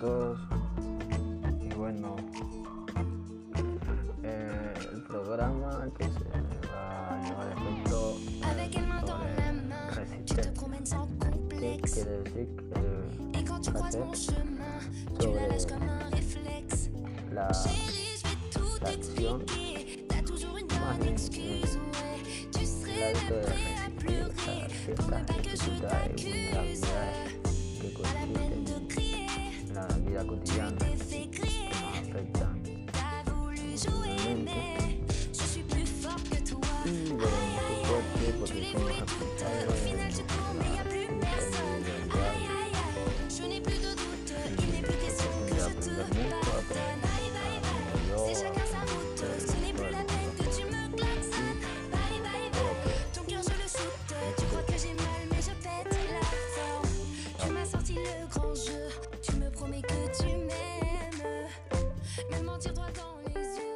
todos. Y bueno, eh, el programa que se va a llevar efecto la sobre promènes sans ¿Qué complexe. quiere decir? Et quand tu Que croises mon chemin, tu la lâches comme un réflexe. la Chérie, je vais tout t'expliquer. T'as toujours une más bonne bien excuse, ouais. Tu el serais de prêt à resistir pleurer pour ne pas que je y t'accuse. vulnerabilidades Tu t'es fait crier. T'as voulu jouer. me mentir droit dans les yeux.